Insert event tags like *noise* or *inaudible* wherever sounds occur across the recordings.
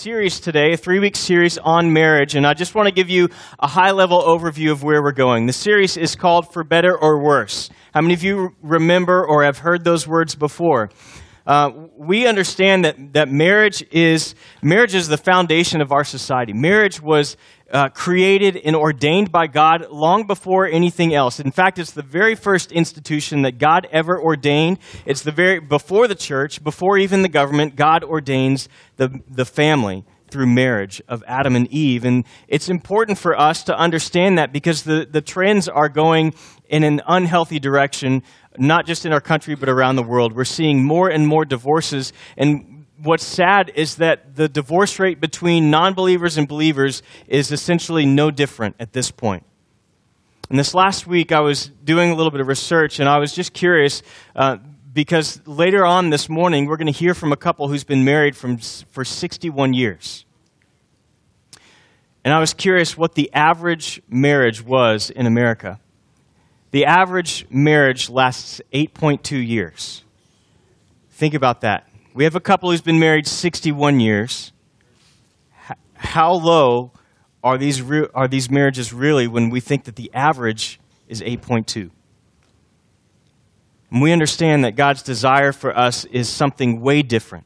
series today, a three week series on marriage, and I just want to give you a high level overview of where we're going. The series is called For Better or Worse. How many of you remember or have heard those words before? Uh, we understand that, that marriage is marriage is the foundation of our society. Marriage was uh, created and ordained by God long before anything else. In fact, it's the very first institution that God ever ordained. It's the very before the church, before even the government. God ordains the the family through marriage of Adam and Eve. And it's important for us to understand that because the, the trends are going in an unhealthy direction, not just in our country, but around the world. We're seeing more and more divorces. And what's sad is that the divorce rate between non believers and believers is essentially no different at this point. And this last week, I was doing a little bit of research, and I was just curious uh, because later on this morning, we're going to hear from a couple who's been married from, for 61 years. And I was curious what the average marriage was in America. The average marriage lasts 8.2 years. Think about that. We have a couple who's been married 61 years. How low are these, re- are these marriages really when we think that the average is 8.2? And we understand that God's desire for us is something way different.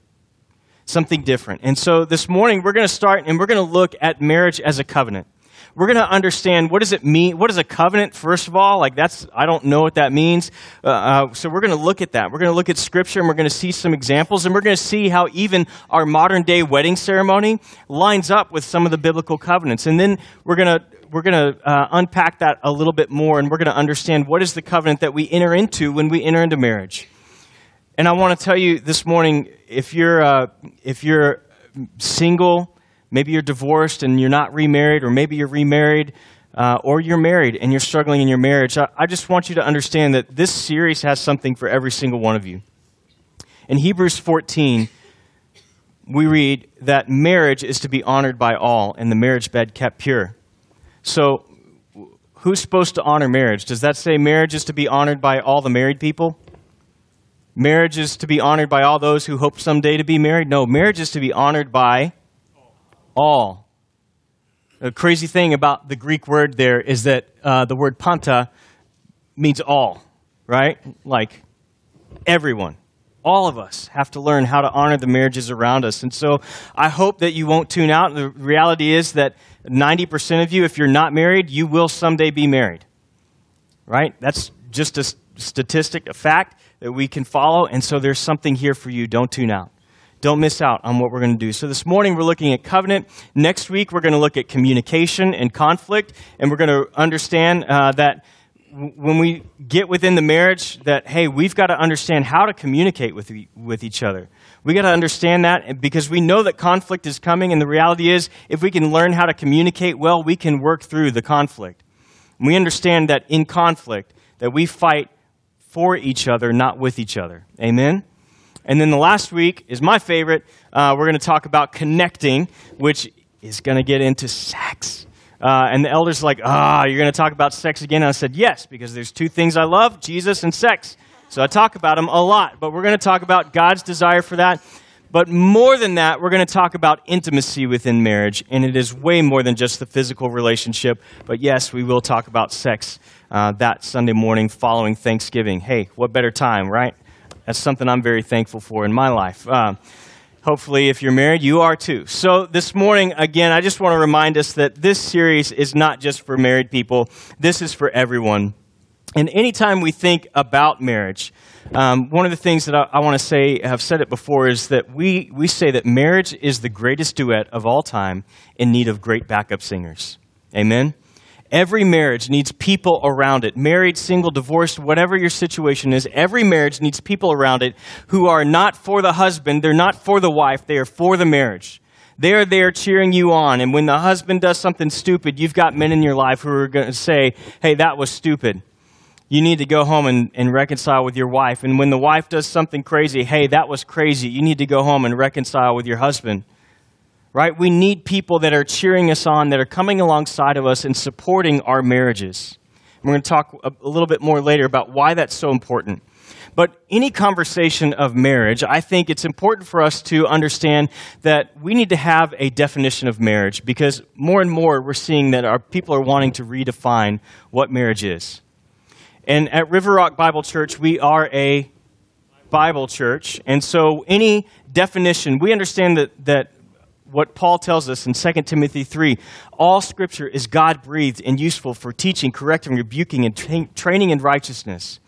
Something different. And so this morning we're going to start and we're going to look at marriage as a covenant we're going to understand what does it mean what is a covenant first of all? Like that's i don't know what that means. Uh, uh, so we're going to look at that. We're going to look at scripture and we're going to see some examples and we're going to see how even our modern day wedding ceremony lines up with some of the biblical covenants. And then we're going to we're going to uh, unpack that a little bit more and we're going to understand what is the covenant that we enter into when we enter into marriage. And i want to tell you this morning if you're uh, if you're single Maybe you're divorced and you're not remarried, or maybe you're remarried, uh, or you're married and you're struggling in your marriage. I, I just want you to understand that this series has something for every single one of you. In Hebrews 14, we read that marriage is to be honored by all and the marriage bed kept pure. So, who's supposed to honor marriage? Does that say marriage is to be honored by all the married people? Marriage is to be honored by all those who hope someday to be married? No, marriage is to be honored by all. The crazy thing about the Greek word there is that uh, the word panta means all, right? Like everyone. All of us have to learn how to honor the marriages around us. And so I hope that you won't tune out. The reality is that 90% of you, if you're not married, you will someday be married. Right? That's just a statistic, a fact that we can follow. And so there's something here for you. Don't tune out. Don't miss out on what we're going to do. So, this morning we're looking at covenant. Next week we're going to look at communication and conflict. And we're going to understand uh, that when we get within the marriage, that, hey, we've got to understand how to communicate with, with each other. We got to understand that because we know that conflict is coming. And the reality is, if we can learn how to communicate well, we can work through the conflict. And we understand that in conflict, that we fight for each other, not with each other. Amen? And then the last week is my favorite. Uh, we're going to talk about connecting, which is going to get into sex. Uh, and the elders like, ah, oh, you're going to talk about sex again? And I said, yes, because there's two things I love Jesus and sex. So I talk about them a lot, but we're going to talk about God's desire for that. But more than that, we're going to talk about intimacy within marriage, and it is way more than just the physical relationship. But yes, we will talk about sex uh, that Sunday morning following Thanksgiving. Hey, what better time, right? That's something I'm very thankful for in my life. Uh, hopefully, if you're married, you are too. So, this morning, again, I just want to remind us that this series is not just for married people, this is for everyone. And anytime we think about marriage, um, one of the things that I, I want to say, I've said it before, is that we, we say that marriage is the greatest duet of all time in need of great backup singers. Amen? Every marriage needs people around it. Married, single, divorced, whatever your situation is, every marriage needs people around it who are not for the husband, they're not for the wife, they are for the marriage. They are there cheering you on. And when the husband does something stupid, you've got men in your life who are going to say, hey, that was stupid. You need to go home and, and reconcile with your wife. And when the wife does something crazy, hey, that was crazy. You need to go home and reconcile with your husband right? We need people that are cheering us on, that are coming alongside of us and supporting our marriages. we're going to talk a, little bit more later about why that's so important. But any conversation of marriage, I think it's important for us to understand that we need to have a definition of marriage because more and more we're seeing that our people are wanting to redefine what marriage is. And at River Rock Bible Church, we are a Bible church. And so any definition, we understand that, that what Paul tells us in 2 Timothy 3 all scripture is God breathed and useful for teaching, correcting, rebuking, and tra- training in righteousness.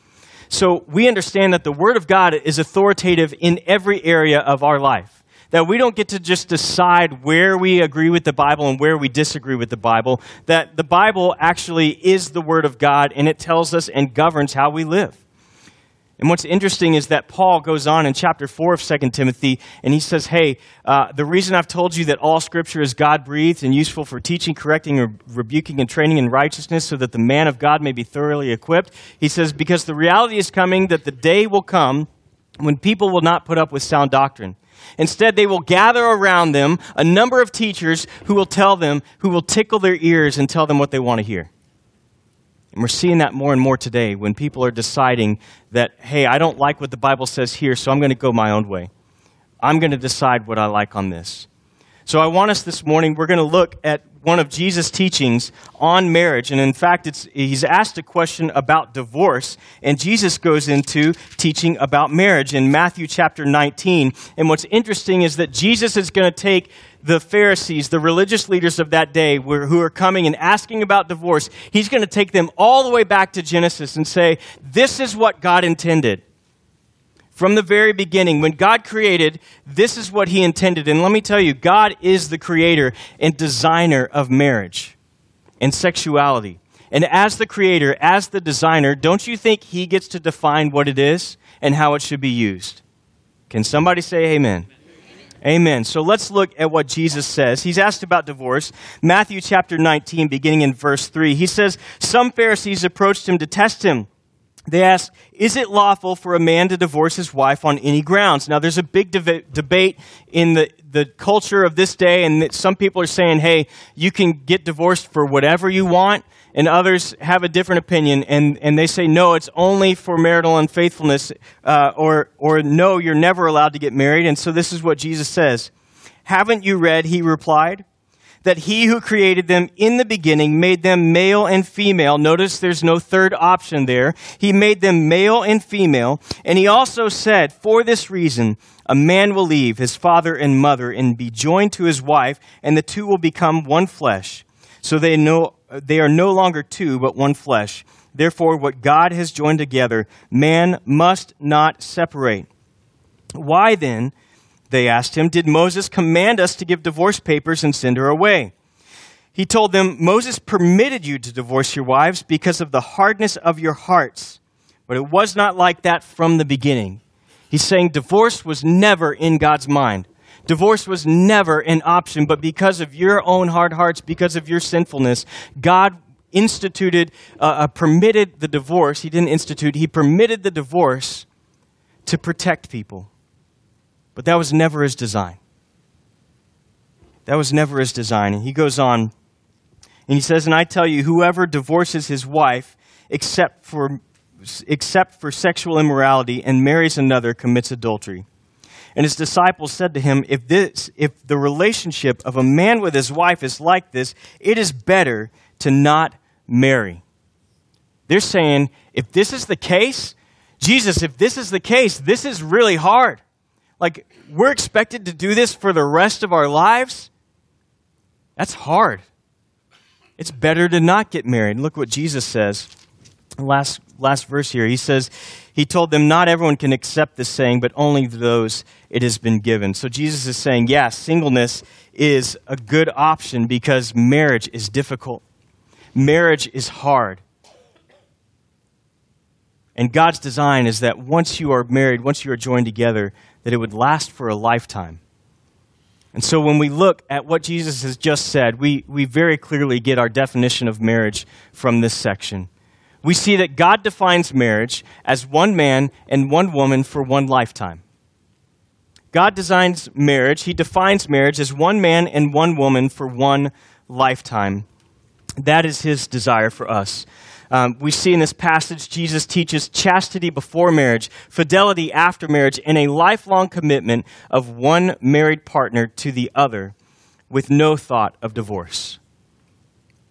So we understand that the Word of God is authoritative in every area of our life. That we don't get to just decide where we agree with the Bible and where we disagree with the Bible. That the Bible actually is the Word of God and it tells us and governs how we live. And what's interesting is that Paul goes on in chapter 4 of 2 Timothy and he says, Hey, uh, the reason I've told you that all scripture is God breathed and useful for teaching, correcting, or rebuking, and training in righteousness so that the man of God may be thoroughly equipped, he says, Because the reality is coming that the day will come when people will not put up with sound doctrine. Instead, they will gather around them a number of teachers who will tell them, who will tickle their ears and tell them what they want to hear. And we're seeing that more and more today when people are deciding that, hey, I don't like what the Bible says here, so I'm going to go my own way. I'm going to decide what I like on this. So I want us this morning, we're going to look at one of Jesus' teachings on marriage. And in fact, he's asked a question about divorce, and Jesus goes into teaching about marriage in Matthew chapter 19. And what's interesting is that Jesus is going to take the Pharisees, the religious leaders of that day who are coming and asking about divorce, he's going to take them all the way back to Genesis and say, This is what God intended. From the very beginning, when God created, this is what he intended. And let me tell you, God is the creator and designer of marriage and sexuality. And as the creator, as the designer, don't you think he gets to define what it is and how it should be used? Can somebody say amen? Amen. So let's look at what Jesus says. He's asked about divorce. Matthew chapter 19, beginning in verse 3. He says, Some Pharisees approached him to test him. They asked, Is it lawful for a man to divorce his wife on any grounds? Now, there's a big deb- debate in the, the culture of this day, and some people are saying, Hey, you can get divorced for whatever you want and others have a different opinion, and, and they say, no, it's only for marital unfaithfulness, uh, or, or no, you're never allowed to get married. And so this is what Jesus says. Haven't you read, he replied, that he who created them in the beginning made them male and female. Notice there's no third option there. He made them male and female. And he also said, for this reason, a man will leave his father and mother and be joined to his wife, and the two will become one flesh. So they know they are no longer two, but one flesh. Therefore, what God has joined together, man must not separate. Why then, they asked him, did Moses command us to give divorce papers and send her away? He told them, Moses permitted you to divorce your wives because of the hardness of your hearts. But it was not like that from the beginning. He's saying divorce was never in God's mind. Divorce was never an option, but because of your own hard hearts, because of your sinfulness, God instituted, uh, uh, permitted the divorce. He didn't institute, He permitted the divorce to protect people. But that was never His design. That was never His design. And He goes on, and He says, And I tell you, whoever divorces his wife except for, except for sexual immorality and marries another commits adultery. And his disciples said to him, if, this, if the relationship of a man with his wife is like this, it is better to not marry. They're saying, if this is the case, Jesus, if this is the case, this is really hard. Like, we're expected to do this for the rest of our lives? That's hard. It's better to not get married. Look what Jesus says. Last, last verse here. He says, he told them not everyone can accept this saying, but only those it has been given. So Jesus is saying, yes, singleness is a good option because marriage is difficult. Marriage is hard. And God's design is that once you are married, once you are joined together, that it would last for a lifetime. And so when we look at what Jesus has just said, we, we very clearly get our definition of marriage from this section we see that God defines marriage as one man and one woman for one lifetime. God designs marriage, He defines marriage as one man and one woman for one lifetime. That is His desire for us. Um, we see in this passage, Jesus teaches chastity before marriage, fidelity after marriage, and a lifelong commitment of one married partner to the other with no thought of divorce.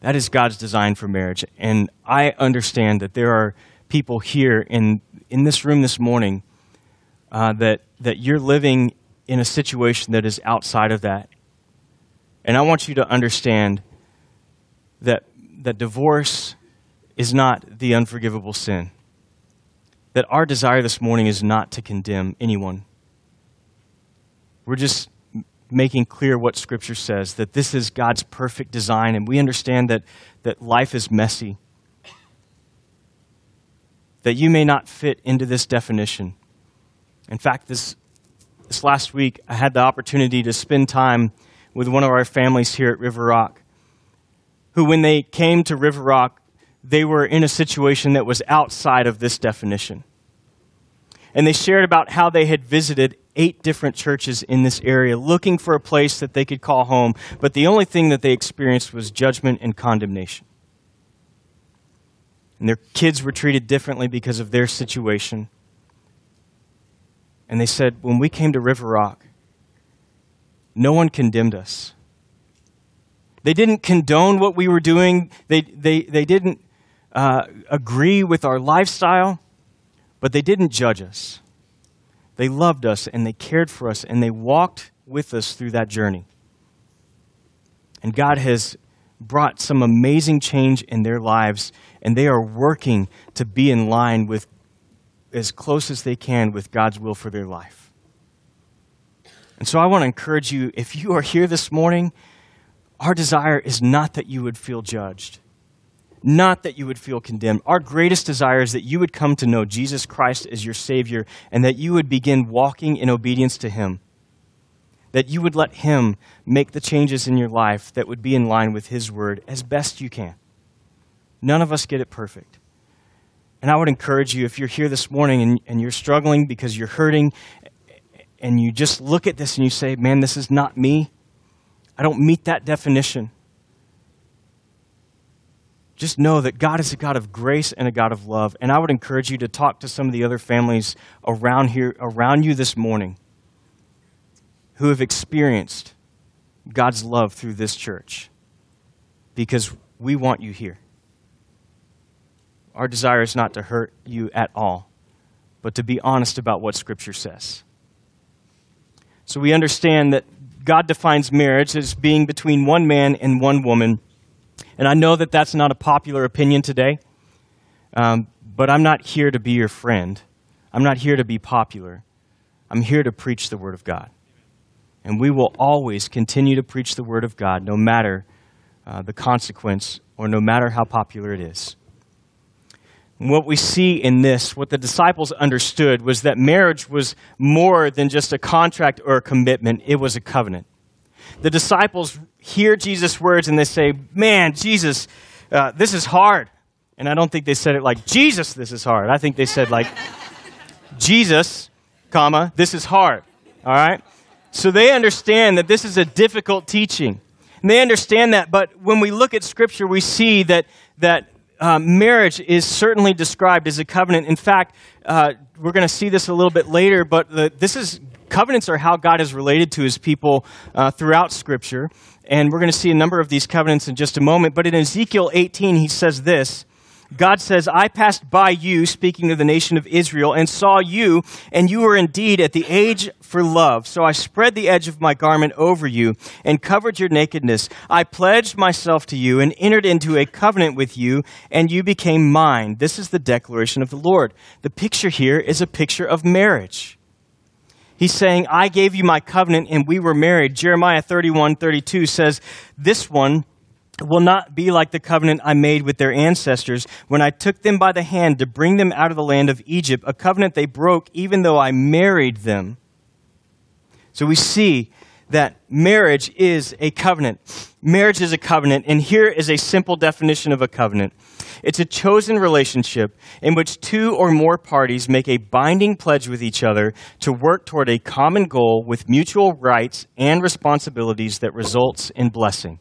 That is God's design for marriage. And I understand that there are people here in, in this room this morning uh, that, that you're living in a situation that is outside of that. And I want you to understand that, that divorce is not the unforgivable sin. That our desire this morning is not to condemn anyone. We're just making clear what Scripture says that this is God's perfect design, and we understand that, that life is messy. That you may not fit into this definition. In fact, this, this last week, I had the opportunity to spend time with one of our families here at River Rock, who, when they came to River Rock, they were in a situation that was outside of this definition. And they shared about how they had visited eight different churches in this area looking for a place that they could call home, but the only thing that they experienced was judgment and condemnation. And their kids were treated differently because of their situation. And they said, when we came to River Rock, no one condemned us. They didn't condone what we were doing. They, they, they didn't uh, agree with our lifestyle, but they didn't judge us. They loved us and they cared for us and they walked with us through that journey. And God has brought some amazing change in their lives, and they are working to be in line with as close as they can with God's will for their life. And so I want to encourage you if you are here this morning, our desire is not that you would feel judged, not that you would feel condemned. Our greatest desire is that you would come to know Jesus Christ as your Savior and that you would begin walking in obedience to Him. That you would let Him make the changes in your life that would be in line with His Word as best you can. None of us get it perfect. And I would encourage you, if you're here this morning and, and you're struggling because you're hurting, and you just look at this and you say, man, this is not me, I don't meet that definition. Just know that God is a God of grace and a God of love. And I would encourage you to talk to some of the other families around here, around you this morning, who have experienced God's love through this church. Because we want you here. Our desire is not to hurt you at all, but to be honest about what Scripture says. So we understand that God defines marriage as being between one man and one woman. And I know that that's not a popular opinion today, um, but I'm not here to be your friend. I'm not here to be popular. I'm here to preach the Word of God. And we will always continue to preach the Word of God no matter uh, the consequence or no matter how popular it is. What we see in this, what the disciples understood, was that marriage was more than just a contract or a commitment, it was a covenant. The disciples hear Jesus' words and they say, Man, Jesus, uh, this is hard. And I don't think they said it like, Jesus, this is hard. I think they said, like, *laughs* Jesus, comma, this is hard. All right? So they understand that this is a difficult teaching. And they understand that, but when we look at Scripture, we see that, that uh, marriage is certainly described as a covenant. In fact, uh, we're going to see this a little bit later, but the, this is covenants are how God is related to his people uh, throughout Scripture. And we're going to see a number of these covenants in just a moment. But in Ezekiel 18, he says this God says, I passed by you, speaking to the nation of Israel, and saw you, and you were indeed at the age for love. So I spread the edge of my garment over you and covered your nakedness. I pledged myself to you and entered into a covenant with you, and you became mine. This is the declaration of the Lord. The picture here is a picture of marriage. He's saying, I gave you my covenant and we were married. Jeremiah 31 32 says, This one will not be like the covenant I made with their ancestors when I took them by the hand to bring them out of the land of Egypt, a covenant they broke even though I married them. So we see that marriage is a covenant. Marriage is a covenant, and here is a simple definition of a covenant it's a chosen relationship in which two or more parties make a binding pledge with each other to work toward a common goal with mutual rights and responsibilities that results in blessing.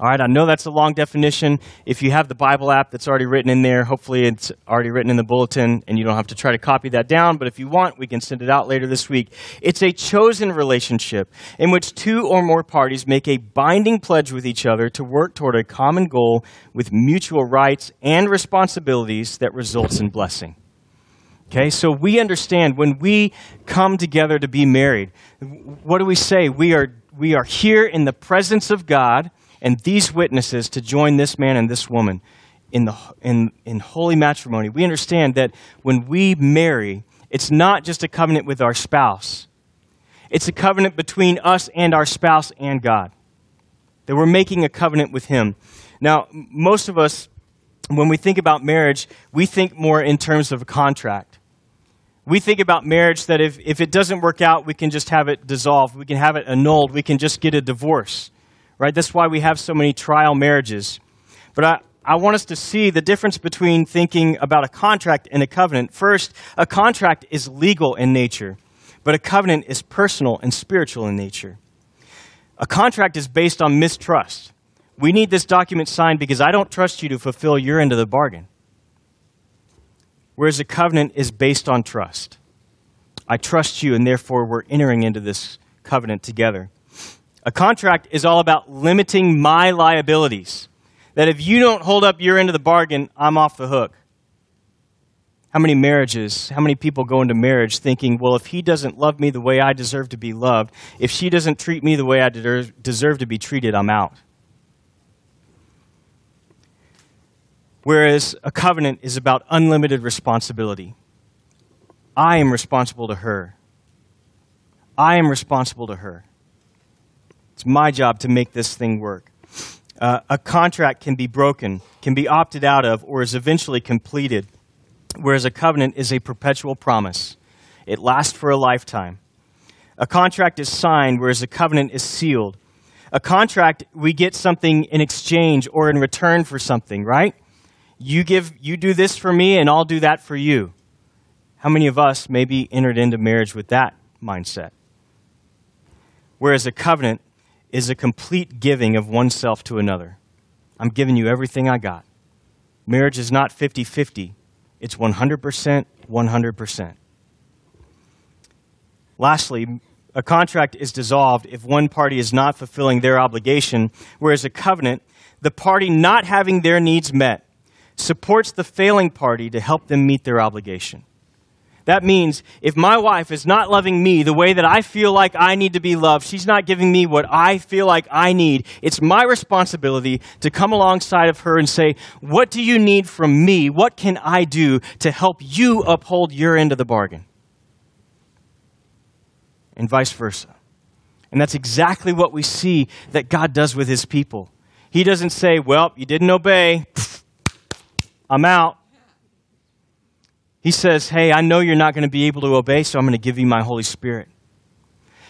All right, I know that's a long definition. If you have the Bible app that's already written in there, hopefully it's already written in the bulletin and you don't have to try to copy that down. But if you want, we can send it out later this week. It's a chosen relationship in which two or more parties make a binding pledge with each other to work toward a common goal with mutual rights and responsibilities that results in blessing. Okay, so we understand when we come together to be married, what do we say? We are, we are here in the presence of God and these witnesses to join this man and this woman in, the, in, in holy matrimony. We understand that when we marry, it's not just a covenant with our spouse, it's a covenant between us and our spouse and God. That we're making a covenant with Him. Now, most of us, when we think about marriage, we think more in terms of a contract. We think about marriage that if, if it doesn't work out, we can just have it dissolved. We can have it annulled. We can just get a divorce. Right? That's why we have so many trial marriages. But I, I want us to see the difference between thinking about a contract and a covenant. First, a contract is legal in nature, but a covenant is personal and spiritual in nature. A contract is based on mistrust. We need this document signed because I don't trust you to fulfill your end of the bargain whereas a covenant is based on trust. I trust you, and therefore we're entering into this covenant together. A contract is all about limiting my liabilities. That if you don't hold up your end of the bargain, I'm off the hook. How many marriages, how many people go into marriage thinking, well, if he doesn't love me the way I deserve to be loved, if she doesn't treat me the way I deserve to be treated, I'm out. Whereas a covenant is about unlimited responsibility. I am responsible to her. I am responsible to her. It's my job to make this thing work. Uh, a contract can be broken, can be opted out of, or is eventually completed, whereas a covenant is a perpetual promise. It lasts for a lifetime. A contract is signed, whereas a covenant is sealed. A contract, we get something in exchange or in return for something, right? you give you do this for me and I'll do that for you. How many of us maybe entered into marriage with that mindset? Whereas a covenant is a complete giving of oneself to another. I'm giving you everything I got. Marriage is not 50 50, it's 100%, 100%. Lastly, a contract is dissolved if one party is not fulfilling their obligation, whereas a covenant, the party not having their needs met, supports the failing party to help them meet their obligation. That means if my wife is not loving me the way that I feel like I need to be loved, she's not giving me what I feel like I need, it's my responsibility to come alongside of her and say, What do you need from me? What can I do to help you uphold your end of the bargain? And vice versa. And that's exactly what we see that God does with his people. He doesn't say, Well, you didn't obey. I'm out. He says, Hey, I know you're not going to be able to obey, so I'm going to give you my Holy Spirit.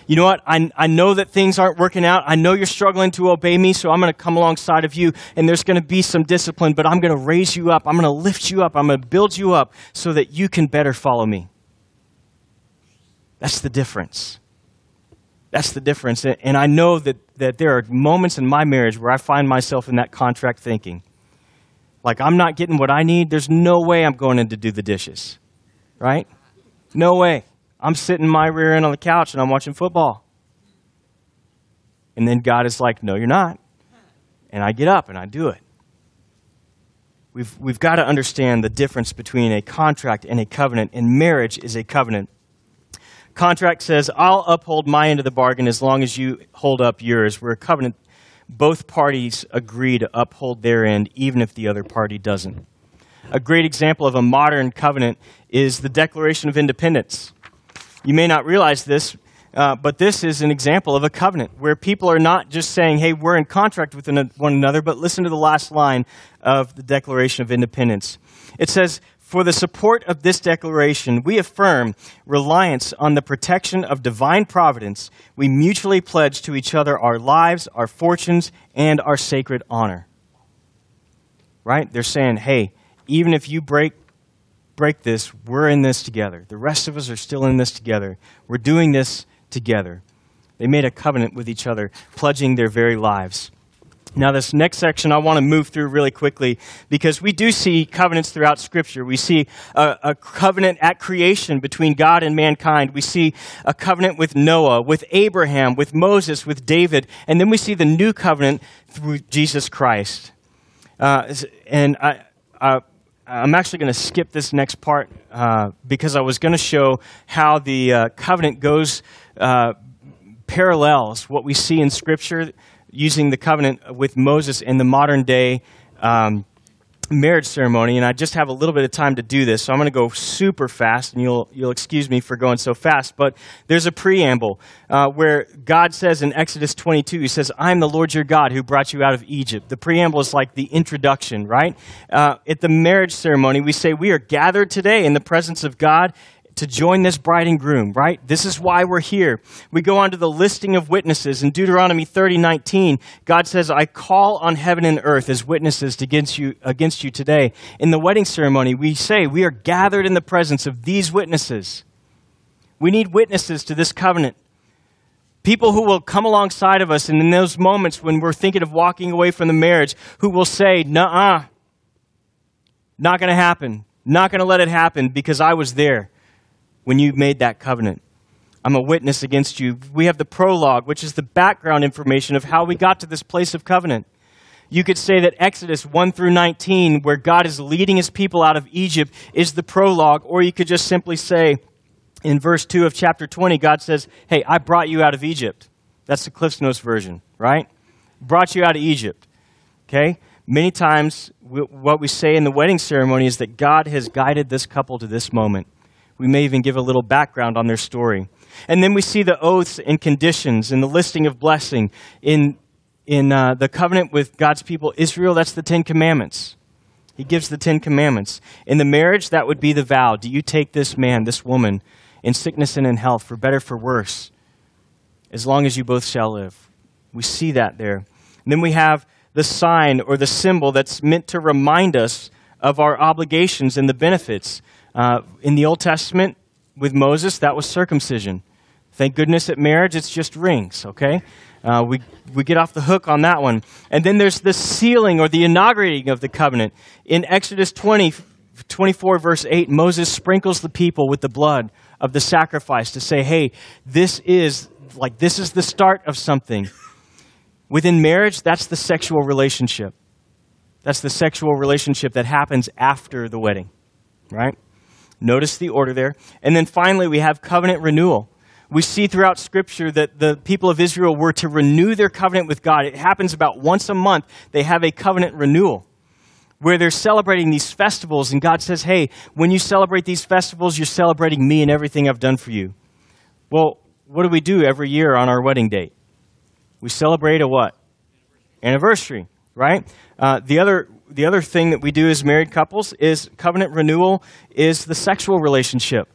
You know what? I, I know that things aren't working out. I know you're struggling to obey me, so I'm going to come alongside of you, and there's going to be some discipline, but I'm going to raise you up. I'm going to lift you up. I'm going to build you up so that you can better follow me. That's the difference. That's the difference. And I know that, that there are moments in my marriage where I find myself in that contract thinking like I'm not getting what I need, there's no way I'm going in to do the dishes. Right? No way. I'm sitting my rear end on the couch and I'm watching football. And then God is like, No, you're not. And I get up and I do it. We've, we've got to understand the difference between a contract and a covenant, and marriage is a covenant. Contract says, I'll uphold my end of the bargain as long as you hold up yours, where a covenant both parties agree to uphold their end, even if the other party doesn't. A great example of a modern covenant is the Declaration of Independence. You may not realize this, uh, but this is an example of a covenant where people are not just saying, hey, we're in contract with one another, but listen to the last line of the Declaration of Independence. It says, for the support of this declaration, we affirm reliance on the protection of divine providence. We mutually pledge to each other our lives, our fortunes, and our sacred honor. Right? They're saying, hey, even if you break break this, we're in this together. The rest of us are still in this together. We're doing this together. They made a covenant with each other, pledging their very lives. Now, this next section I want to move through really quickly because we do see covenants throughout Scripture. We see a, a, covenant at creation between God and mankind. We see a covenant with Noah, with Abraham, with Moses, with David. And then we see the new covenant through Jesus Christ. Uh, and I, I, am actually going to skip this next part uh, because I was going to show how the uh, covenant goes, uh, parallels what we see in Scripture using the covenant with Moses in the modern day um, marriage ceremony, and I just have a little bit of time to do this, so I'm going to go super fast, and you'll, you'll excuse me for going so fast. But there's a preamble uh, where God says in Exodus 22, He says, I'm the Lord your God who brought you out of Egypt. The preamble is like the introduction, right? Uh, at the marriage ceremony, we say, We are gathered today in the presence of God to join this bride and groom, right? This is why we're here. We go on to the listing of witnesses. In Deuteronomy 30, 19, God says, I call on heaven and earth as witnesses against you, against you today. In the wedding ceremony, we say, we are gathered in the presence of these witnesses. We need witnesses to this covenant. People who will come alongside of us and in those moments when we're thinking of walking away from the marriage, who will say, nah, not going to happen. Not going to let it happen because I was there when you made that covenant. I'm a witness against you. We have the prologue, which is the background information of how we got to this place of covenant. You could say that Exodus 1 through 19, where God is leading his people out of Egypt, is the prologue, or you could just simply say in verse 2 of chapter 20, God says, Hey, I brought you out of Egypt. That's the Cliff's Notes version, right? Brought you out of Egypt. Okay? Many times, what we say in the wedding ceremony is that God has guided this couple to this moment. We may even give a little background on their story. And then we see the oaths and conditions and the listing of blessing. In, in uh, the covenant with God's people, Israel, that's the Ten Commandments. He gives the Ten Commandments. In the marriage, that would be the vow. Do you take this man, this woman, in sickness and in health, for better, for worse, as long as you both shall live? We see that there. And then we have the sign or the symbol that's meant to remind us of our obligations and the benefits. Uh, in the Old Testament, with Moses, that was circumcision. Thank goodness at marriage, it's just rings, okay? Uh, we, we get off the hook on that one. And then there's the sealing or the inaugurating of the covenant. In Exodus 20, 24, verse 8, Moses sprinkles the people with the blood of the sacrifice to say, hey, this is like this is the start of something. Within marriage, that's the sexual relationship. That's the sexual relationship that happens after the wedding, right? Notice the order there. And then finally, we have covenant renewal. We see throughout Scripture that the people of Israel were to renew their covenant with God. It happens about once a month. They have a covenant renewal where they're celebrating these festivals, and God says, Hey, when you celebrate these festivals, you're celebrating me and everything I've done for you. Well, what do we do every year on our wedding date? We celebrate a what? Anniversary, right? Uh, the other the other thing that we do as married couples is covenant renewal is the sexual relationship.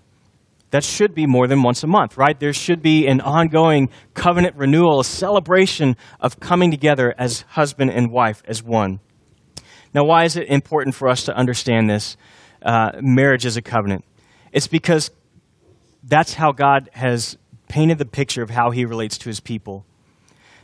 That should be more than once a month, right? There should be an ongoing covenant renewal, a celebration of coming together as husband and wife, as one. Now, why is it important for us to understand this? Uh, marriage is a covenant. It's because that's how God has painted the picture of how he relates to his people.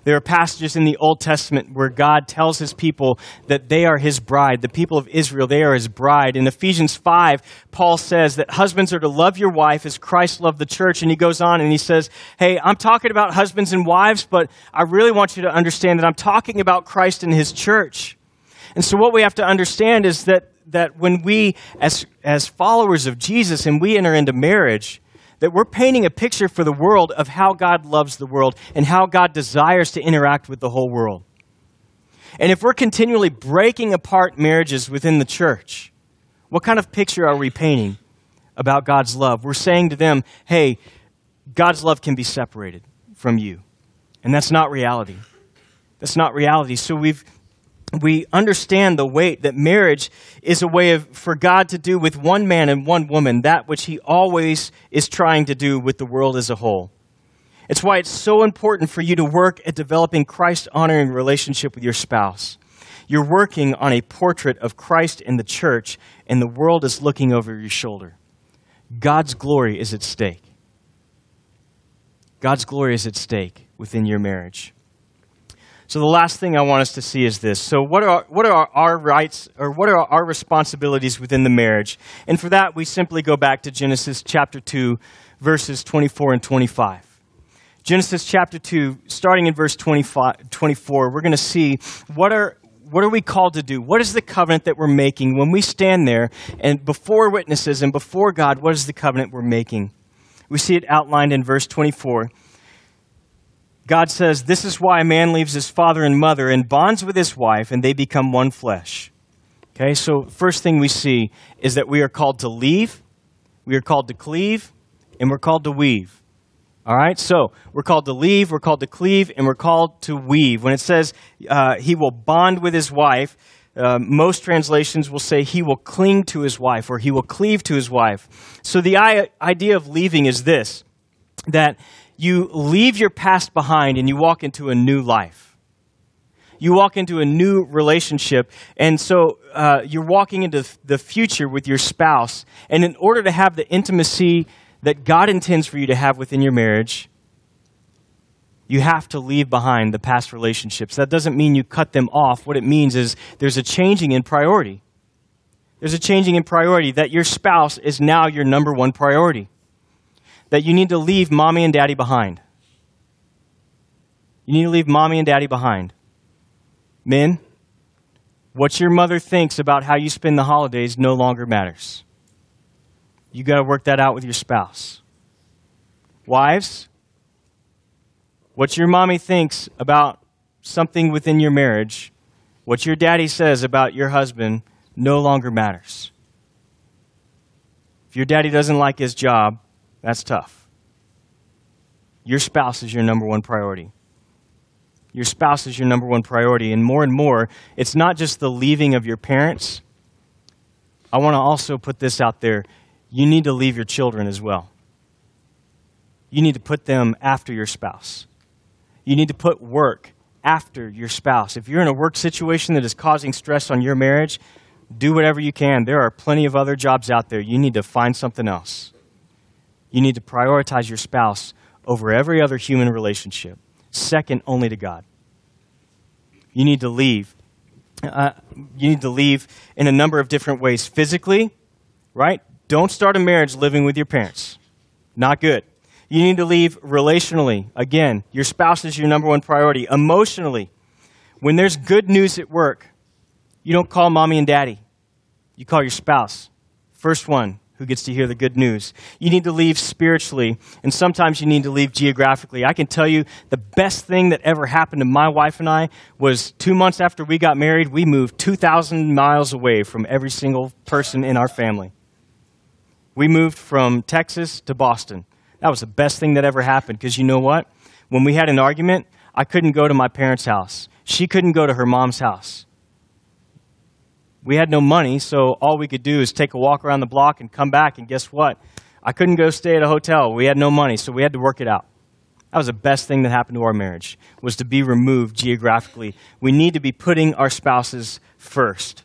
There are passages in the Old Testament where God tells his people that they are his bride. The people of Israel, they are his bride. In Ephesians 5, Paul says that husbands are to love your wife as Christ loved the church. And he goes on and he says, Hey, I'm talking about husbands and wives, but I really want you to understand that I'm talking about Christ and his church. And so what we have to understand is that, that when we, as, as followers of Jesus, and we enter into marriage, that we're painting a picture for the world of how God loves the world and how God desires to interact with the whole world. And if we're continually breaking apart marriages within the church, what kind of picture are we painting about God's love? We're saying to them, hey, God's love can be separated from you. And that's not reality. That's not reality. So we've we understand the weight that marriage is a way of, for God to do with one man and one woman that which he always is trying to do with the world as a whole. It's why it's so important for you to work at developing Christ honoring relationship with your spouse. You're working on a portrait of Christ in the church, and the world is looking over your shoulder. God's glory is at stake. God's glory is at stake within your marriage. So the last thing I want us to see is this. So what are what are our rights or what are our responsibilities within the marriage? And for that we simply go back to Genesis chapter 2 verses 24 and 25. Genesis chapter 2 starting in verse 25, 24 we're going to see what are what are we called to do? What is the covenant that we're making when we stand there and before witnesses and before God? What is the covenant we're making? We see it outlined in verse 24. God says, This is why a man leaves his father and mother and bonds with his wife, and they become one flesh. Okay, so first thing we see is that we are called to leave, we are called to cleave, and we're called to weave. All right, so we're called to leave, we're called to cleave, and we're called to weave. When it says uh, he will bond with his wife, uh, most translations will say he will cling to his wife or he will cleave to his wife. So the idea of leaving is this that you leave your past behind and you walk into a new life. You walk into a new relationship. And so uh, you're walking into the future with your spouse. And in order to have the intimacy that God intends for you to have within your marriage, you have to leave behind the past relationships. That doesn't mean you cut them off. What it means is there's a changing in priority. There's a changing in priority that your spouse is now your number one priority that you need to leave mommy and daddy behind. You need to leave mommy and daddy behind. Men, what your mother thinks about how you spend the holidays no longer matters. You got to work that out with your spouse. Wives, what your mommy thinks about something within your marriage, what your daddy says about your husband, no longer matters. If your daddy doesn't like his job, that's tough. Your spouse is your number one priority. Your spouse is your number one priority. And more and more, it's not just the leaving of your parents. I want to also put this out there. You need to leave your children as well. You need to put them after your spouse. You need to put work after your spouse. If you're in a work situation that is causing stress on your marriage, do whatever you can. There are plenty of other jobs out there. You need to find something else. You need to prioritize your spouse over every other human relationship, second only to God. You need to leave. Uh, you need to leave in a number of different ways. Physically, right? Don't start a marriage living with your parents. Not good. You need to leave relationally. Again, your spouse is your number one priority. Emotionally, when there's good news at work, you don't call mommy and daddy. You call your spouse. First one, who gets to hear the good news. You need to leave spiritually, and sometimes you need to leave geographically. I can tell you the best thing that ever happened to my wife and I was two months after we got married, we moved 2,000 miles away from every single person in our family. We moved from Texas to Boston. That was the best thing that ever happened because you know what? When we had an argument, I couldn't go to my parents' house. She couldn't go to her mom's house we had no money, so all we could do is take a walk around the block and come back. And guess what? I couldn't go stay at a hotel. We had no money, so we had to work it out. That was the best thing that happened to our marriage, was to be removed geographically. We need to be putting our spouses first.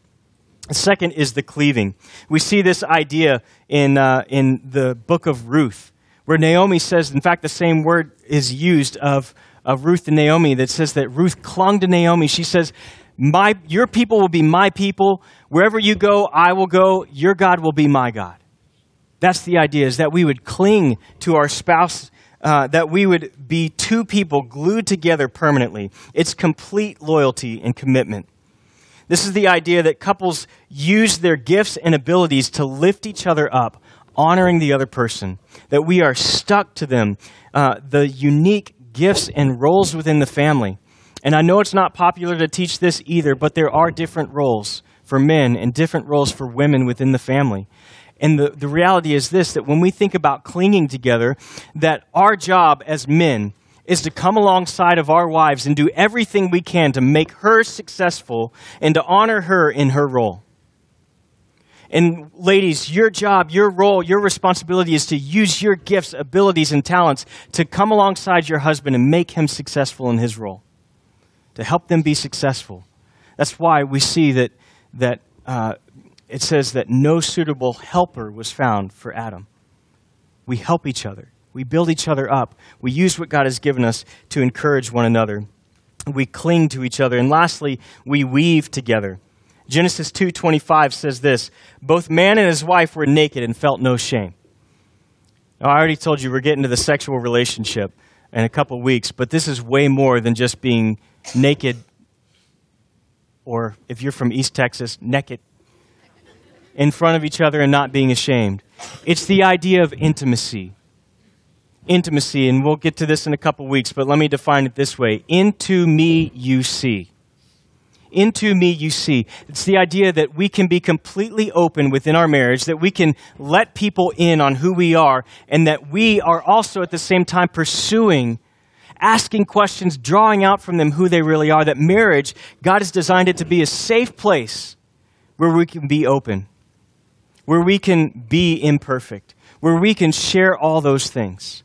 The second is the cleaving. We see this idea in, uh, in the book of Ruth, where Naomi says, in fact, the same word is used of, of Ruth and Naomi that says that Ruth clung to Naomi. She says, my, your people will be my people. Wherever you go, I will go. Your God will be my God. That's the idea, is that we would cling to our spouse, uh, that we would be two people glued together permanently. It's complete loyalty and commitment. This is the idea that couples use their gifts and abilities to lift each other up, honoring the other person, that we are stuck to them, uh, the unique gifts and roles within the family. And I know it's not popular to teach this either, but there are different roles for men and different roles for women within the family. And the, the reality is this that when we think about clinging together, that our job as men is to come alongside of our wives and do everything we can to make her successful and to honor her in her role. And ladies, your job, your role, your responsibility is to use your gifts, abilities, and talents to come alongside your husband and make him successful in his role to help them be successful. That's why we see that, that uh, it says that no suitable helper was found for Adam. We help each other, we build each other up, we use what God has given us to encourage one another. we cling to each other, and lastly, we weave together. Genesis 2:25 says this, both man and his wife were naked and felt no shame. Now, I already told you we're getting to the sexual relationship in a couple weeks, but this is way more than just being naked or if you're from East Texas, naked in front of each other and not being ashamed. It's the idea of intimacy. Intimacy, and we'll get to this in a couple weeks, but let me define it this way Into me you see. Into me you see. It's the idea that we can be completely open within our marriage, that we can let people in on who we are, and that we are also at the same time pursuing asking questions, drawing out from them who they really are. That marriage, God has designed it to be a safe place where we can be open, where we can be imperfect, where we can share all those things.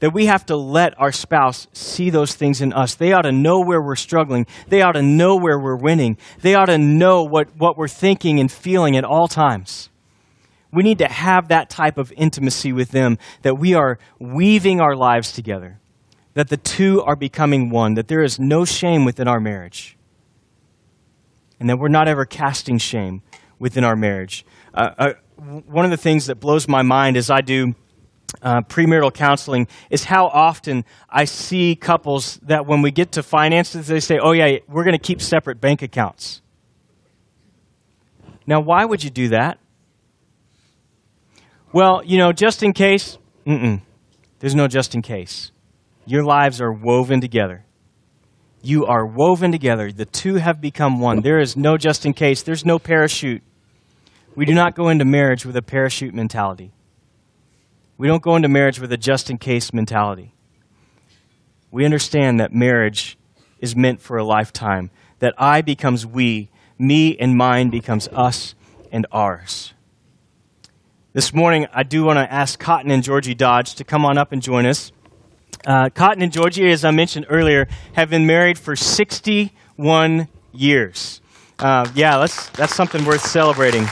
That we have to let our spouse see those things in us. They ought to know where we're struggling. They ought to know where we're winning. They ought to know what, what we're thinking and feeling at all times. We need to have that type of intimacy with them, that we are weaving our lives together, that the two are becoming one, that there is no shame within our marriage, and that we're not ever casting shame within our marriage. Uh, uh, one of the things that blows my mind as I do uh, premarital counseling is how often I see couples that when we get to finances, they say, oh, yeah, we're going to keep separate bank accounts. Now, why would you do that? Well, you know, just in case, mm-mm. There's no just in case. Your lives are woven together. You are woven together. The two have become one. There is no just in case, there's no parachute. We do not go into marriage with a parachute mentality. We don't go into marriage with a just in case mentality. We understand that marriage is meant for a lifetime, that I becomes we, me and mine becomes us and ours. This morning, I do want to ask Cotton and Georgie Dodge to come on up and join us. Uh, Cotton and Georgie, as I mentioned earlier, have been married for 61 years. Uh, yeah, that's, that's something worth celebrating.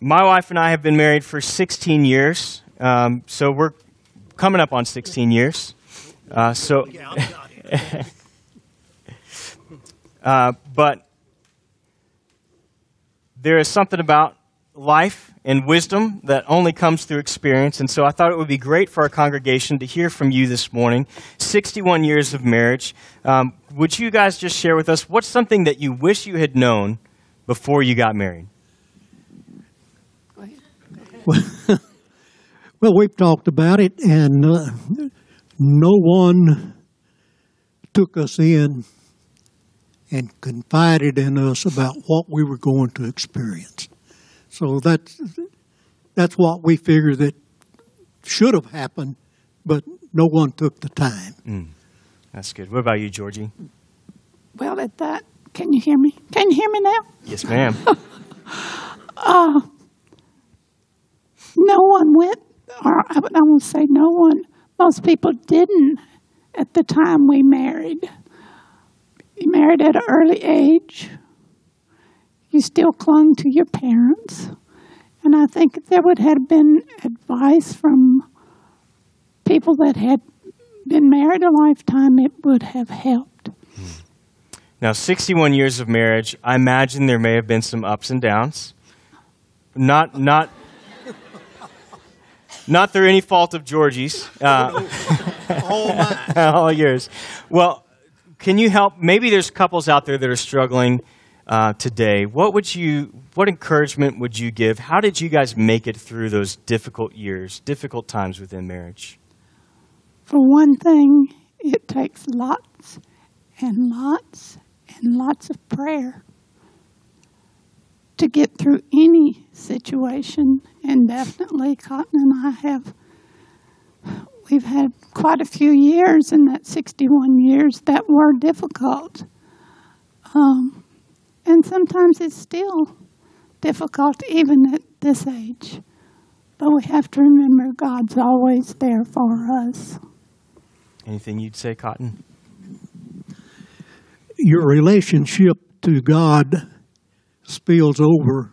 My wife and I have been married for 16 years, um, so we're coming up on 16 years. Uh, so, *laughs* uh, but there is something about life and wisdom that only comes through experience, and so I thought it would be great for our congregation to hear from you this morning. 61 years of marriage. Um, would you guys just share with us what's something that you wish you had known before you got married? *laughs* well, we've talked about it, and uh, no one took us in and confided in us about what we were going to experience. So that's that's what we figure that should have happened, but no one took the time. Mm, that's good. What about you, Georgie? Well, at that, can you hear me? Can you hear me now? Yes, ma'am. *laughs* uh, no one went, or I won't say no one, most people didn't at the time we married. We married at an early age. You still clung to your parents. And I think there would have been advice from people that had been married a lifetime, it would have helped. Now, 61 years of marriage, I imagine there may have been some ups and downs. Not, not, not through any fault of Georgie's. Uh, *laughs* all *laughs* all yours. Well, can you help? Maybe there's couples out there that are struggling uh, today. What would you? What encouragement would you give? How did you guys make it through those difficult years, difficult times within marriage? For one thing, it takes lots and lots and lots of prayer to get through any situation. And definitely, Cotton and I have, we've had quite a few years in that 61 years that were difficult. Um, and sometimes it's still difficult, even at this age. But we have to remember God's always there for us. Anything you'd say, Cotton? Your relationship to God spills over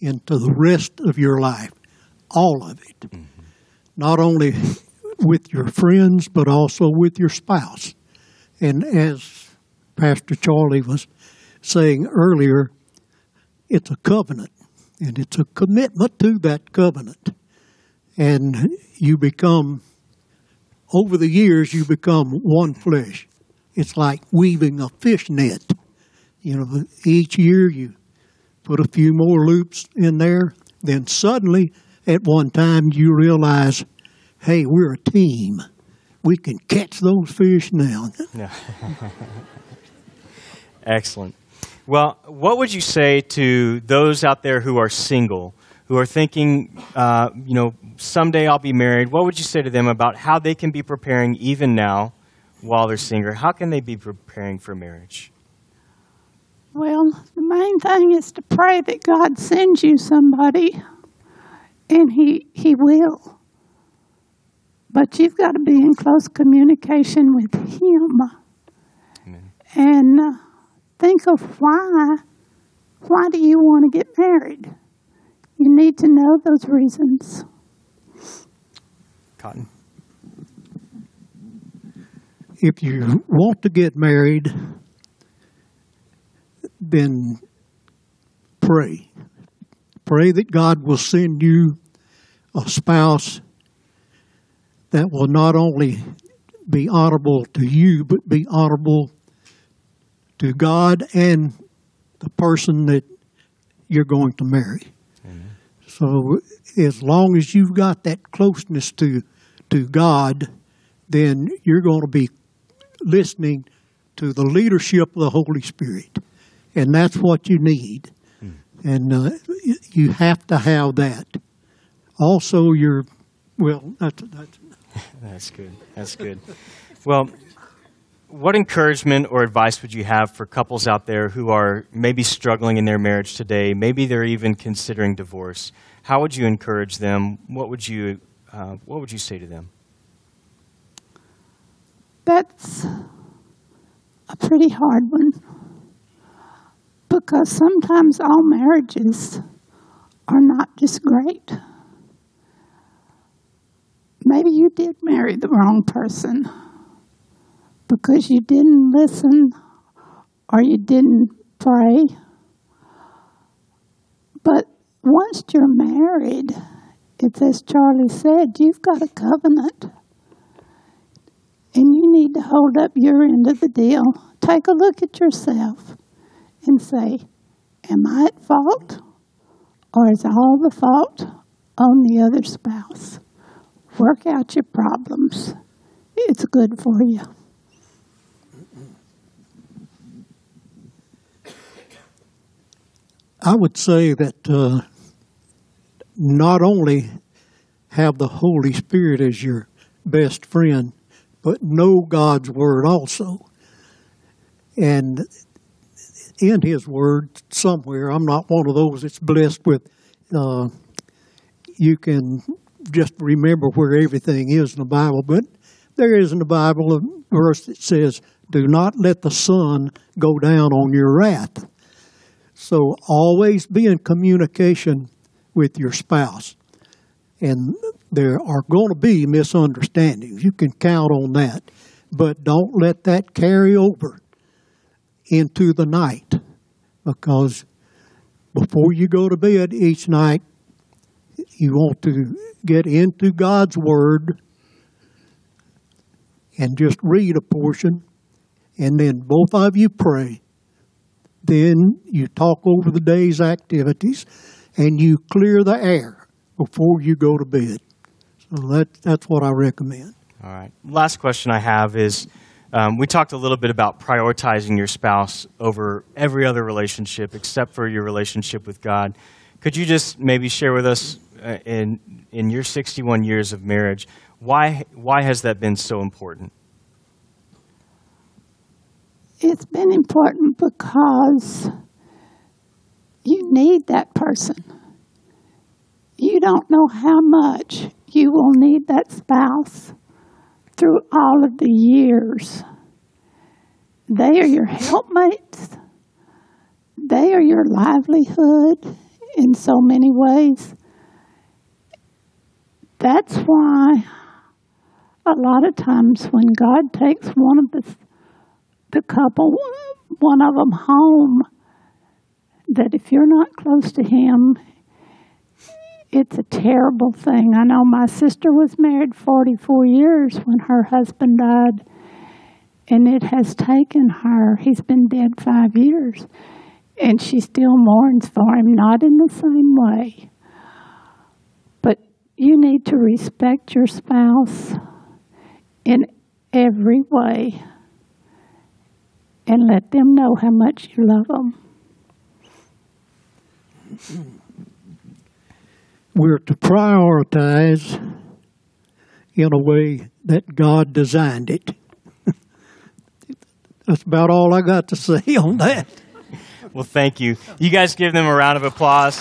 into the rest of your life, all of it. Mm-hmm. not only with your friends, but also with your spouse. And as Pastor Charlie was saying earlier, it's a covenant, and it's a commitment to that covenant. And you become, over the years, you become one flesh. It's like weaving a fish net. You know, each year you put a few more loops in there, then suddenly at one time you realize, hey, we're a team. We can catch those fish now. *laughs* *laughs* Excellent. Well, what would you say to those out there who are single, who are thinking, uh, you know, someday I'll be married? What would you say to them about how they can be preparing even now while they're single? How can they be preparing for marriage? Well, the main thing is to pray that God sends you somebody, and He He will. But you've got to be in close communication with Him, Amen. and uh, think of why. Why do you want to get married? You need to know those reasons. Cotton. If you want to get married, then pray. Pray that God will send you a spouse that will not only be honorable to you, but be honorable to God and the person that you're going to marry. So as long as you've got that closeness to to God, then you're going to be listening to the leadership of the Holy Spirit, and that's what you need. And uh, you have to have that. Also, your well, that's that's *laughs* That's good. That's good. Well, what encouragement or advice would you have for couples out there who are maybe struggling in their marriage today? Maybe they're even considering divorce. How would you encourage them? What would you uh, What would you say to them? That's a pretty hard one because sometimes all marriages are not just great. Maybe you did marry the wrong person because you didn't listen or you didn't pray. But once you're married, it's as Charlie said, you've got a covenant. And you need to hold up your end of the deal. Take a look at yourself and say, Am I at fault? Or is all the fault on the other spouse? Work out your problems. It's good for you. I would say that uh, not only have the Holy Spirit as your best friend, but know God's Word also. And in His Word, somewhere, I'm not one of those that's blessed with, uh, you can just remember where everything is in the Bible, but there is in the Bible a verse that says, Do not let the sun go down on your wrath. So always be in communication with your spouse. And there are going to be misunderstandings. You can count on that. But don't let that carry over into the night because before you go to bed each night, you want to get into God's Word and just read a portion, and then both of you pray. Then you talk over the day's activities and you clear the air before you go to bed. So that, that's what I recommend. All right. Last question I have is um, we talked a little bit about prioritizing your spouse over every other relationship except for your relationship with God. Could you just maybe share with us uh, in, in your 61 years of marriage, why, why has that been so important? It's been important because you need that person. You don't know how much you will need that spouse through all of the years. They are your helpmates. They are your livelihood in so many ways. that's why a lot of times when God takes one of the the couple, one of them home, that if you're not close to Him, it's a terrible thing. I know my sister was married 44 years when her husband died, and it has taken her, he's been dead five years, and she still mourns for him, not in the same way. But you need to respect your spouse in every way and let them know how much you love them. We're to prioritize in a way that God designed it. *laughs* That's about all I got to say *laughs* on that. Well, thank you. You guys give them a round of applause.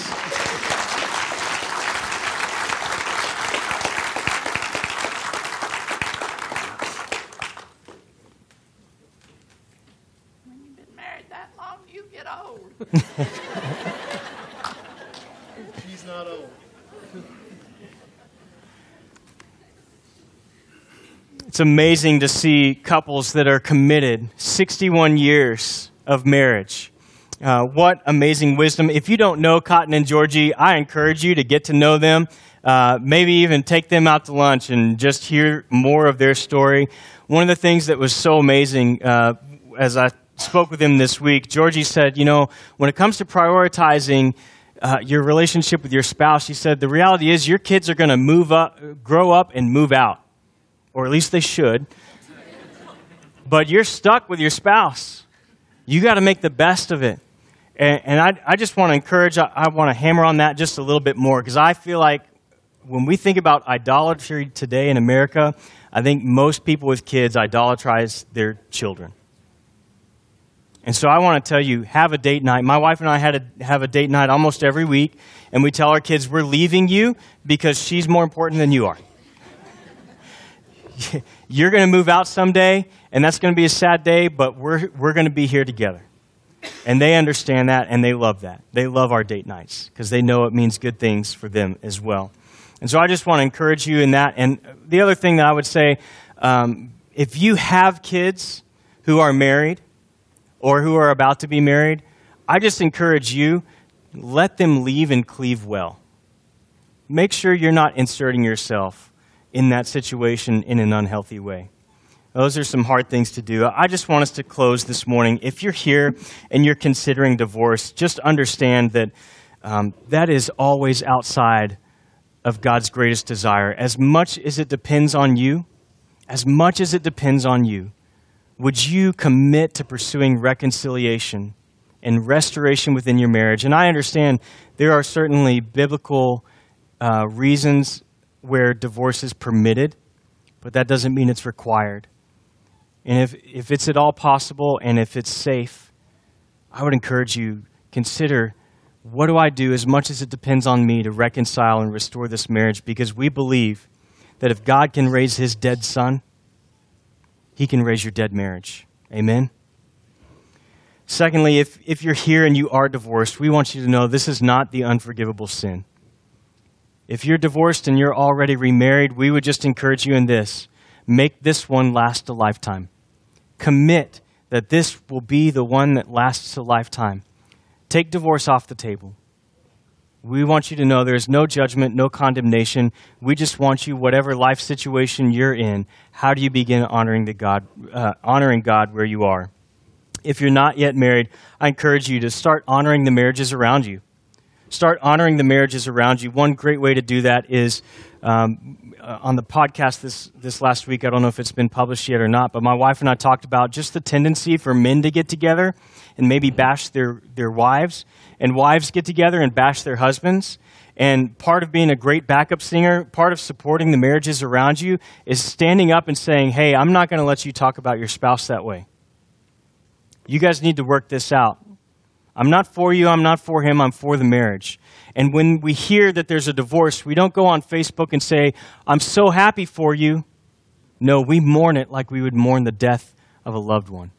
When you've been married that long, you get old. *laughs* He's not old. It's amazing to see couples that are committed 61 years of marriage. Uh, what amazing wisdom. If you don't know Cotton and Georgie, I encourage you to get to know them. Uh, maybe even take them out to lunch and just hear more of their story. One of the things that was so amazing uh, as I spoke with him this week, Georgie said, You know, when it comes to prioritizing uh, your relationship with your spouse, he said, the reality is your kids are going to move up, grow up and move out or at least they should. but you're stuck with your spouse. You got to make the best of it. And, and I, I just want to encourage, I, I want to hammer on that just a little bit more because I feel like when we think about idolatry today in America, I think most people with kids idolatrize their children. And so I want to tell you, have a date night. My wife and I had a, have a date night almost every week, and we tell our kids, we're leaving you because she's more important than you are. *laughs* You're going to move out someday, and that's going to be a sad day, but we're, we're going to be here together. And they understand that, and they love that. They love our date nights because they know it means good things for them as well. And so I just want to encourage you in that. And the other thing that I would say um, if you have kids who are married or who are about to be married, I just encourage you let them leave and cleave well. Make sure you're not inserting yourself in that situation in an unhealthy way. Those are some hard things to do. I just want us to close this morning. If you're here and you're considering divorce, just understand that um, that is always outside of God's greatest desire. As much as it depends on you, as much as it depends on you, would you commit to pursuing reconciliation and restoration within your marriage? And I understand there are certainly biblical uh, reasons where divorce is permitted, but that doesn't mean it's required. And if, if it's at all possible and if it's safe, I would encourage you consider what do I do as much as it depends on me to reconcile and restore this marriage because we believe that if God can raise his dead son, he can raise your dead marriage. Amen. Secondly, if, if you're here and you are divorced, we want you to know this is not the unforgivable sin. If you're divorced and you're already remarried, we would just encourage you in this make this one last a lifetime. Commit that this will be the one that lasts a lifetime. Take divorce off the table. We want you to know there's no judgment, no condemnation. We just want you, whatever life situation you're in, how do you begin honoring, the God, uh, honoring God where you are? If you're not yet married, I encourage you to start honoring the marriages around you start honoring the marriages around you. One great way to do that is um, uh, on the podcast this, this last week. I don't know if it's been published yet or not, but my wife and I talked about just the tendency for men to get together and maybe bash their, their wives, and wives get together and bash their husbands. And part of being a great backup singer, part of supporting the marriages around you, is standing up and saying, Hey, I'm not going to let you talk about your spouse that way. You guys need to work this out. I'm not for you, I'm not for him, I'm for the marriage. And when we hear that there's a divorce, we don't go on Facebook and say, I'm so happy for you. No, we mourn it like we would mourn the death of a loved one.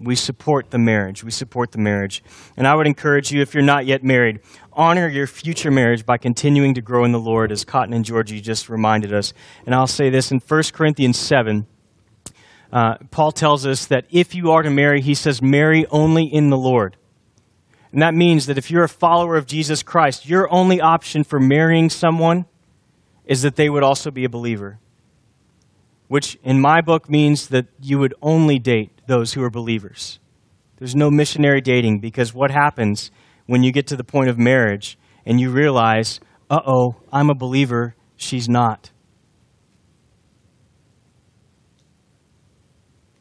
We support the marriage. We support the marriage. And I would encourage you, if you're not yet married, honor your future marriage by continuing to grow in the Lord, as Cotton and Georgie just reminded us. And I'll say this in 1 Corinthians 7. Uh, Paul tells us that if you are to marry, he says, marry only in the Lord. And that means that if you're a follower of Jesus Christ, your only option for marrying someone is that they would also be a believer. Which, in my book, means that you would only date those who are believers. There's no missionary dating because what happens when you get to the point of marriage and you realize, uh oh, I'm a believer, she's not?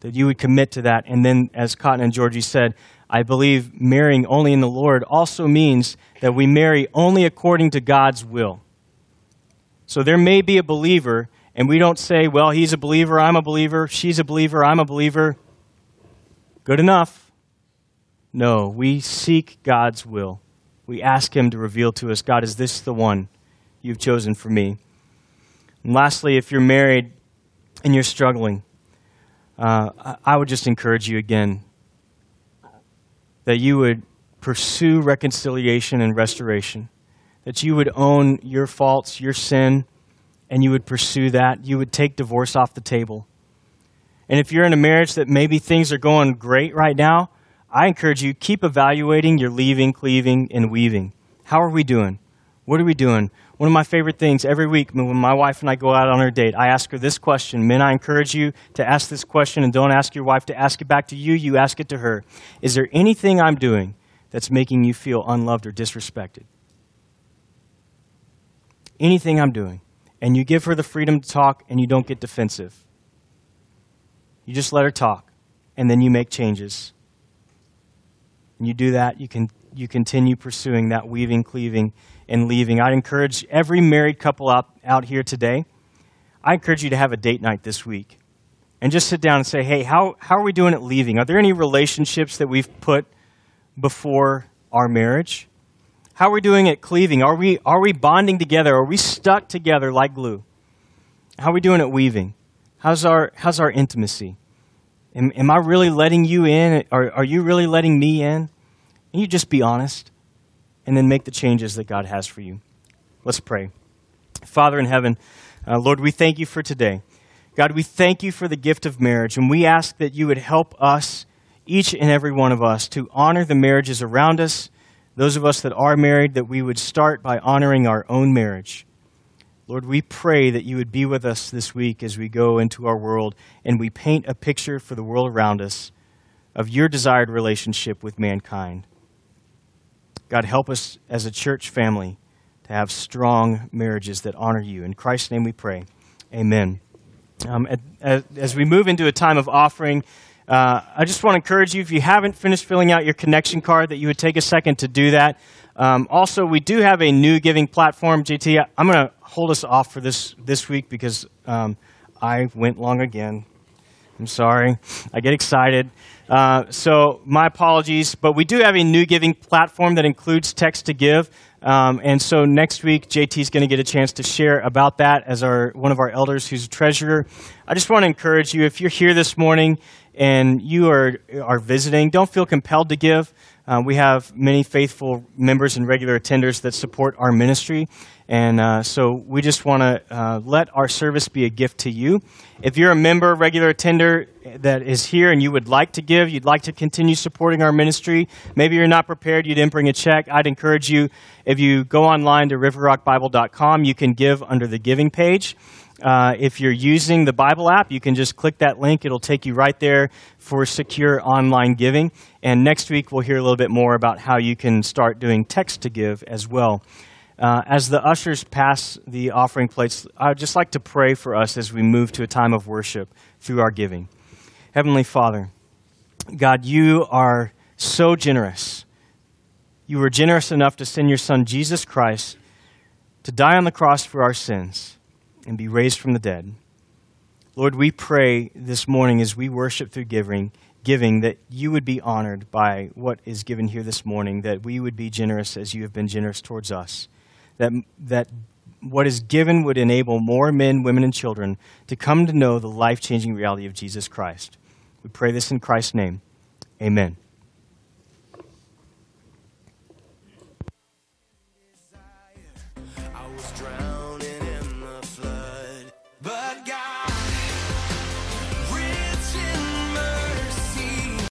That you would commit to that. And then, as Cotton and Georgie said, I believe marrying only in the Lord also means that we marry only according to God's will. So there may be a believer, and we don't say, well, he's a believer, I'm a believer, she's a believer, I'm a believer. Good enough. No, we seek God's will. We ask Him to reveal to us, God, is this the one you've chosen for me? And lastly, if you're married and you're struggling, uh, I would just encourage you again that you would pursue reconciliation and restoration, that you would own your faults, your sin, and you would pursue that. You would take divorce off the table. And if you're in a marriage that maybe things are going great right now, I encourage you keep evaluating your leaving, cleaving, and weaving. How are we doing? What are we doing? One of my favorite things every week when my wife and I go out on our date, I ask her this question. Men, I encourage you to ask this question and don't ask your wife to ask it back to you. You ask it to her. Is there anything I'm doing that's making you feel unloved or disrespected? Anything I'm doing. And you give her the freedom to talk and you don't get defensive. You just let her talk, and then you make changes. And you do that, you can you continue pursuing that weaving, cleaving, and leaving. I'd encourage every married couple out, out here today, I encourage you to have a date night this week. And just sit down and say, hey, how, how are we doing at leaving? Are there any relationships that we've put before our marriage? How are we doing at cleaving? Are we, are we bonding together? Are we stuck together like glue? How are we doing at weaving? How's our, how's our intimacy? Am, am I really letting you in? Are, are you really letting me in? And you just be honest and then make the changes that God has for you. Let's pray. Father in heaven, uh, Lord, we thank you for today. God, we thank you for the gift of marriage, and we ask that you would help us, each and every one of us, to honor the marriages around us. Those of us that are married, that we would start by honoring our own marriage. Lord, we pray that you would be with us this week as we go into our world and we paint a picture for the world around us of your desired relationship with mankind. God, help us as a church family to have strong marriages that honor you. In Christ's name we pray. Amen. Um, as, we move into a time of offering, uh, I just want to encourage you if you haven't finished filling out your connection card, that you would take a second to do that. Um, also, we do have a new giving platform. JT, I'm going to hold us off for this this week because um, I went long again. I'm sorry. I get excited. Uh, so my apologies, but we do have a new giving platform that includes text to give. Um, and so next week, JT is going to get a chance to share about that as our one of our elders who's a treasurer. I just want to encourage you if you're here this morning and you are are visiting, don't feel compelled to give. Uh, we have many faithful members and regular attenders that support our ministry. And uh, so we just want to uh, let our service be a gift to you. If you're a member, regular attender that is here and you would like to give, you'd like to continue supporting our ministry, maybe you're not prepared, you didn't bring a check, I'd encourage you, if you go online to riverrockbible.com, you can give under the giving page. Uh, if you're using the Bible app, you can just click that link. It'll take you right there for secure online giving. And next week, we'll hear a little bit more about how you can start doing text to give as well. Uh, as the ushers pass the offering plates, I would just like to pray for us as we move to a time of worship through our giving. Heavenly Father, God, you are so generous. You were generous enough to send your Son, Jesus Christ, to die on the cross for our sins and be raised from the dead. Lord, we pray this morning as we worship through giving, giving that you would be honored by what is given here this morning, that we would be generous as you have been generous towards us, that, that what is given would enable more men, women, and children to come to know the life changing reality of Jesus Christ. We pray this in Christ's name. Amen.